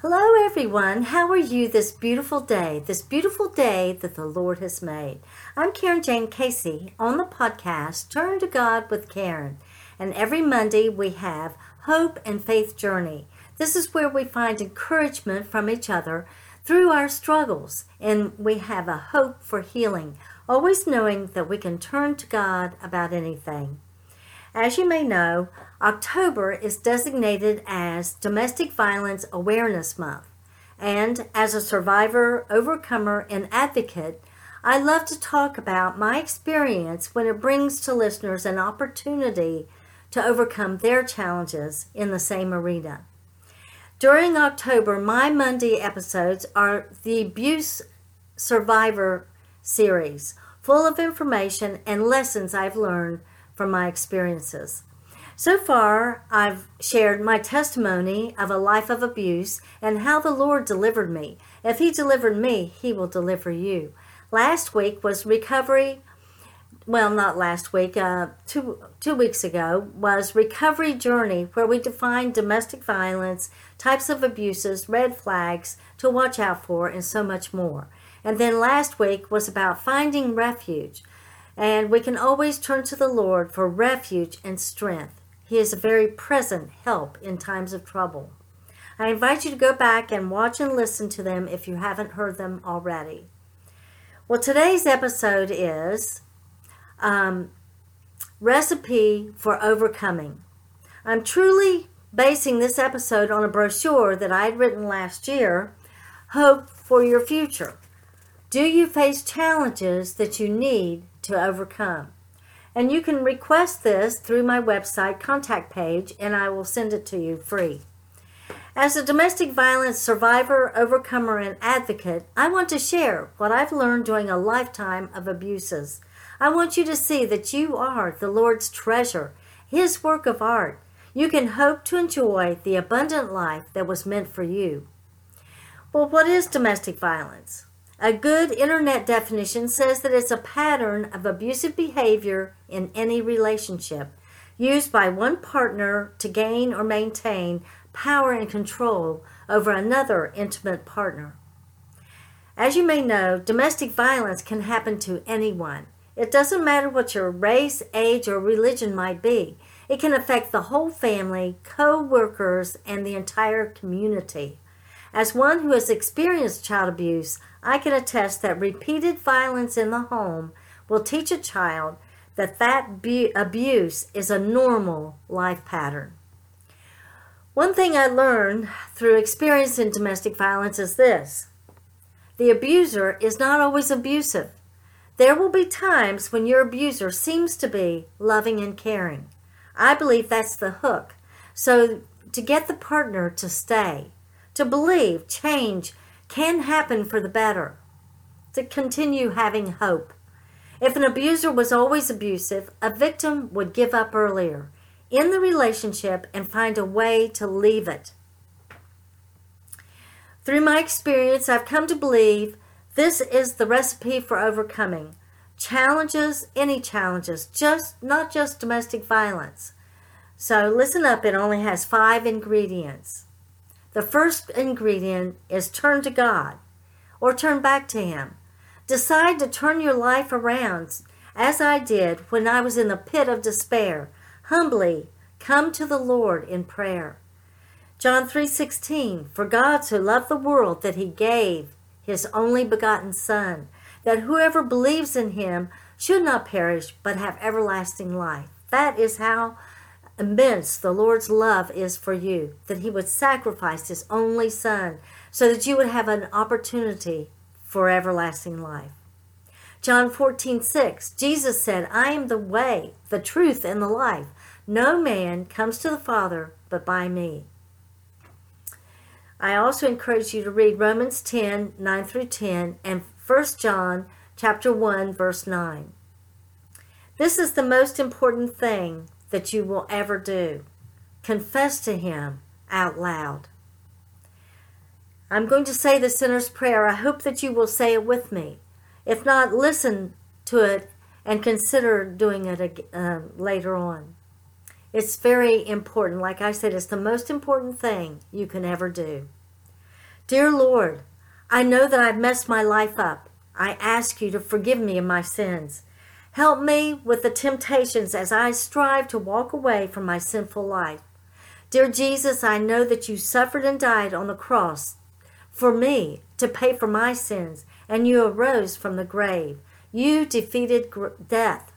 Hello, everyone. How are you this beautiful day? This beautiful day that the Lord has made. I'm Karen Jane Casey on the podcast Turn to God with Karen. And every Monday we have Hope and Faith Journey. This is where we find encouragement from each other through our struggles, and we have a hope for healing, always knowing that we can turn to God about anything. As you may know, October is designated as Domestic Violence Awareness Month. And as a survivor, overcomer, and advocate, I love to talk about my experience when it brings to listeners an opportunity to overcome their challenges in the same arena. During October, my Monday episodes are the Abuse Survivor series, full of information and lessons I've learned from my experiences. So far, I've shared my testimony of a life of abuse and how the Lord delivered me. If He delivered me, He will deliver you. Last week was recovery. Well, not last week. Uh, two two weeks ago was recovery journey, where we defined domestic violence, types of abuses, red flags to watch out for, and so much more. And then last week was about finding refuge, and we can always turn to the Lord for refuge and strength. He is a very present help in times of trouble. I invite you to go back and watch and listen to them if you haven't heard them already. Well, today's episode is um, Recipe for Overcoming. I'm truly basing this episode on a brochure that I had written last year Hope for Your Future. Do you face challenges that you need to overcome? And you can request this through my website contact page, and I will send it to you free. As a domestic violence survivor, overcomer, and advocate, I want to share what I've learned during a lifetime of abuses. I want you to see that you are the Lord's treasure, His work of art. You can hope to enjoy the abundant life that was meant for you. Well, what is domestic violence? A good internet definition says that it's a pattern of abusive behavior in any relationship used by one partner to gain or maintain power and control over another intimate partner. As you may know, domestic violence can happen to anyone. It doesn't matter what your race, age, or religion might be. It can affect the whole family, co workers, and the entire community. As one who has experienced child abuse, I can attest that repeated violence in the home will teach a child that that bu- abuse is a normal life pattern. One thing I learned through experience in domestic violence is this the abuser is not always abusive. There will be times when your abuser seems to be loving and caring. I believe that's the hook. So, to get the partner to stay, to believe change can happen for the better, to continue having hope. If an abuser was always abusive, a victim would give up earlier in the relationship and find a way to leave it. Through my experience, I've come to believe this is the recipe for overcoming challenges, any challenges, just not just domestic violence. So listen up, it only has five ingredients. The first ingredient is turn to God or turn back to Him. Decide to turn your life around, as I did when I was in the pit of despair. Humbly come to the Lord in prayer. John 3:16 For God so loved the world that he gave his only begotten son that whoever believes in him should not perish but have everlasting life. That is how immense the Lord's love is for you, that He would sacrifice His only Son so that you would have an opportunity for everlasting life. John 14, 6, Jesus said, I am the way, the truth, and the life. No man comes to the Father but by me. I also encourage you to read Romans 10, 9 through 10, and 1 John chapter 1, verse 9. This is the most important thing that you will ever do. Confess to Him out loud. I'm going to say the sinner's prayer. I hope that you will say it with me. If not, listen to it and consider doing it uh, later on. It's very important. Like I said, it's the most important thing you can ever do. Dear Lord, I know that I've messed my life up. I ask you to forgive me of my sins. Help me with the temptations as I strive to walk away from my sinful life. Dear Jesus, I know that you suffered and died on the cross for me to pay for my sins, and you arose from the grave. You defeated death.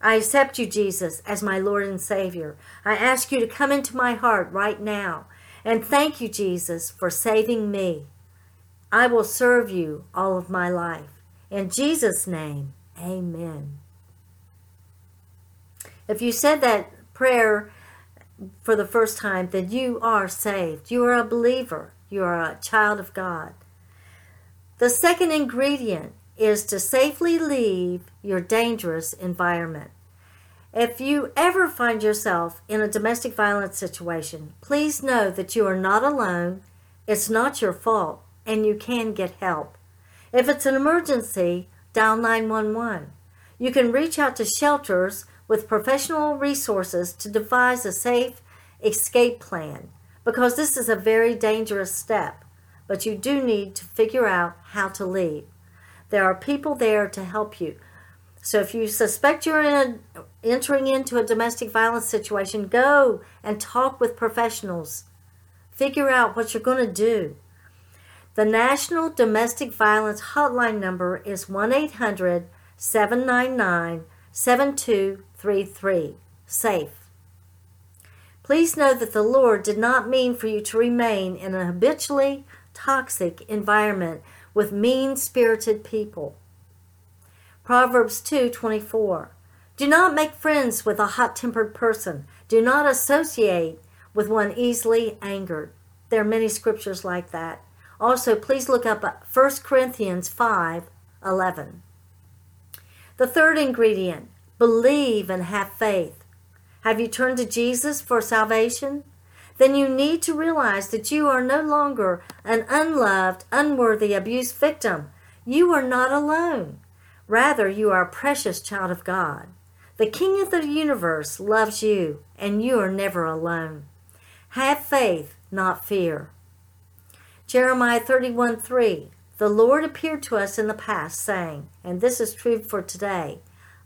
I accept you, Jesus, as my Lord and Savior. I ask you to come into my heart right now. And thank you, Jesus, for saving me. I will serve you all of my life. In Jesus' name, amen. If you said that prayer for the first time, then you are saved. You are a believer. You are a child of God. The second ingredient is to safely leave your dangerous environment. If you ever find yourself in a domestic violence situation, please know that you are not alone, it's not your fault, and you can get help. If it's an emergency, dial 911. You can reach out to shelters with professional resources to devise a safe escape plan because this is a very dangerous step, but you do need to figure out how to leave. There are people there to help you. So if you suspect you're in a, entering into a domestic violence situation, go and talk with professionals. Figure out what you're going to do. The National Domestic Violence Hotline number is 1 800 799 7233. SAFE. Please know that the Lord did not mean for you to remain in a habitually toxic environment with mean-spirited people. Proverbs 2:24 Do not make friends with a hot-tempered person. Do not associate with one easily angered. There are many scriptures like that. Also, please look up uh, 1 Corinthians 5:11. The third ingredient, believe and have faith. Have you turned to Jesus for salvation? then you need to realize that you are no longer an unloved, unworthy abuse victim. You are not alone. Rather, you are a precious child of God. The King of the universe loves you, and you are never alone. Have faith, not fear. Jeremiah 31 3 The Lord appeared to us in the past, saying, and this is true for today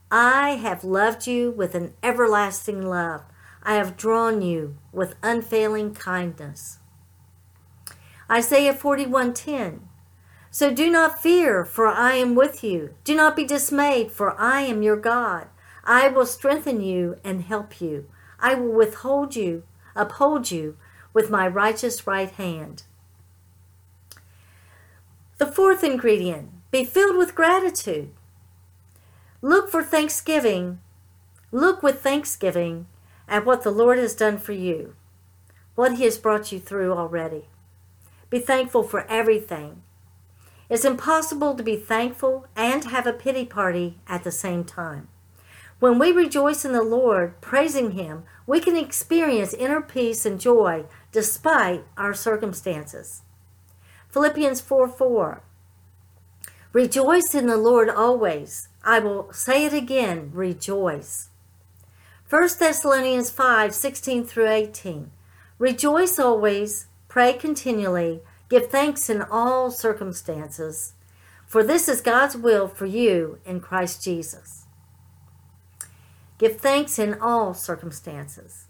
I have loved you with an everlasting love. I have drawn you with unfailing kindness. Isaiah 41:10 So do not fear, for I am with you. Do not be dismayed, for I am your God. I will strengthen you and help you. I will withhold you, uphold you with my righteous right hand. The fourth ingredient, be filled with gratitude. Look for thanksgiving. Look with thanksgiving at what the Lord has done for you, what He has brought you through already. Be thankful for everything. It's impossible to be thankful and have a pity party at the same time. When we rejoice in the Lord, praising Him, we can experience inner peace and joy despite our circumstances. Philippians 4 4. Rejoice in the Lord always. I will say it again, rejoice. 1 Thessalonians 5 16 through 18. Rejoice always, pray continually, give thanks in all circumstances, for this is God's will for you in Christ Jesus. Give thanks in all circumstances.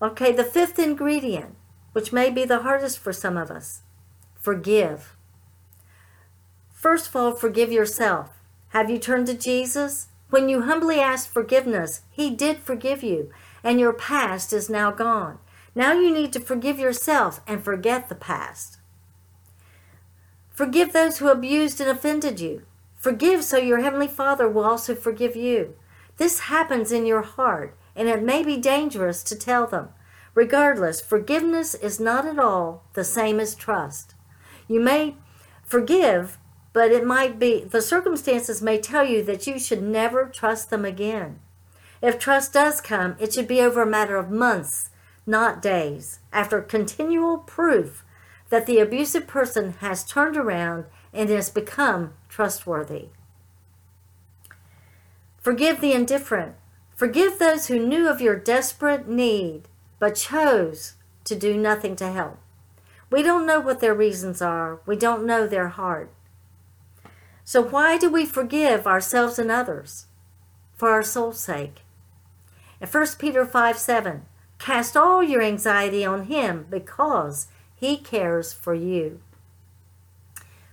Okay, the fifth ingredient, which may be the hardest for some of us forgive. First of all, forgive yourself. Have you turned to Jesus? When you humbly asked forgiveness, He did forgive you, and your past is now gone. Now you need to forgive yourself and forget the past. Forgive those who abused and offended you. Forgive so your Heavenly Father will also forgive you. This happens in your heart, and it may be dangerous to tell them. Regardless, forgiveness is not at all the same as trust. You may forgive but it might be the circumstances may tell you that you should never trust them again. If trust does come, it should be over a matter of months, not days, after continual proof that the abusive person has turned around and has become trustworthy. Forgive the indifferent. Forgive those who knew of your desperate need but chose to do nothing to help. We don't know what their reasons are. We don't know their heart. So why do we forgive ourselves and others? For our soul's sake. In 1 Peter 5 7, cast all your anxiety on him because he cares for you.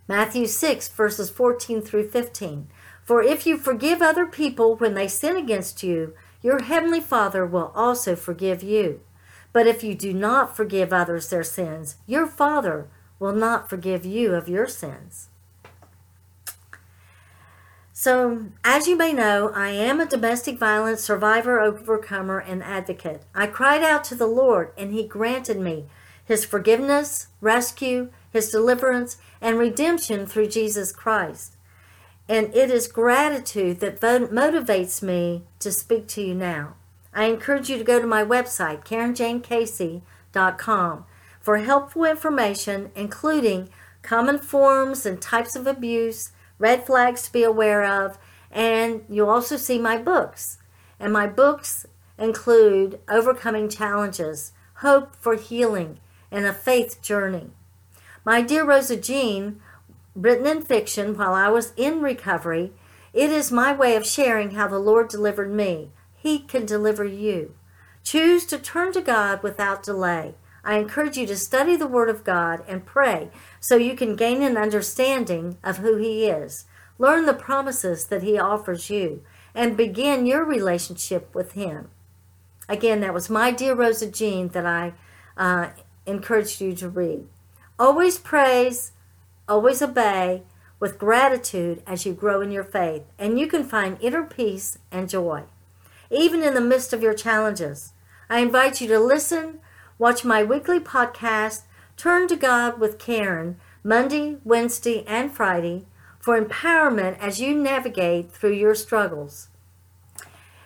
Matthew 6 verses 14 through 15. For if you forgive other people when they sin against you, your heavenly Father will also forgive you. But if you do not forgive others their sins, your Father will not forgive you of your sins. So, as you may know, I am a domestic violence survivor, overcomer, and advocate. I cried out to the Lord, and He granted me His forgiveness, rescue, His deliverance, and redemption through Jesus Christ. And it is gratitude that motivates me to speak to you now. I encourage you to go to my website, KarenJaneCasey.com, for helpful information, including common forms and types of abuse, red flags to be aware of, and you'll also see my books. And my books include Overcoming Challenges, Hope for Healing, and a Faith Journey. My Dear Rosa Jean, written in fiction while I was in recovery, it is my way of sharing how the Lord delivered me he can deliver you. Choose to turn to God without delay. I encourage you to study the Word of God and pray so you can gain an understanding of who He is. Learn the promises that He offers you and begin your relationship with Him. Again, that was My Dear Rosa Jean that I uh, encouraged you to read. Always praise, always obey with gratitude as you grow in your faith, and you can find inner peace and joy even in the midst of your challenges. I invite you to listen, watch my weekly podcast, Turn to God with Karen, Monday, Wednesday, and Friday, for empowerment as you navigate through your struggles.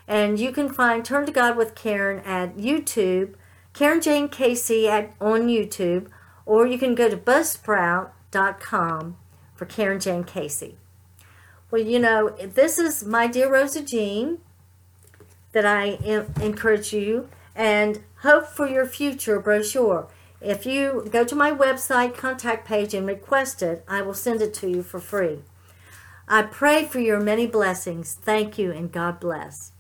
And you can find Turn to God with Karen at YouTube, Karen Jane Casey at, on YouTube, or you can go to buzzsprout.com for Karen Jane Casey. Well, you know, this is my dear Rosa Jean that I encourage you and Hope for Your Future brochure. If you go to my website contact page and request it, I will send it to you for free. I pray for your many blessings. Thank you and God bless.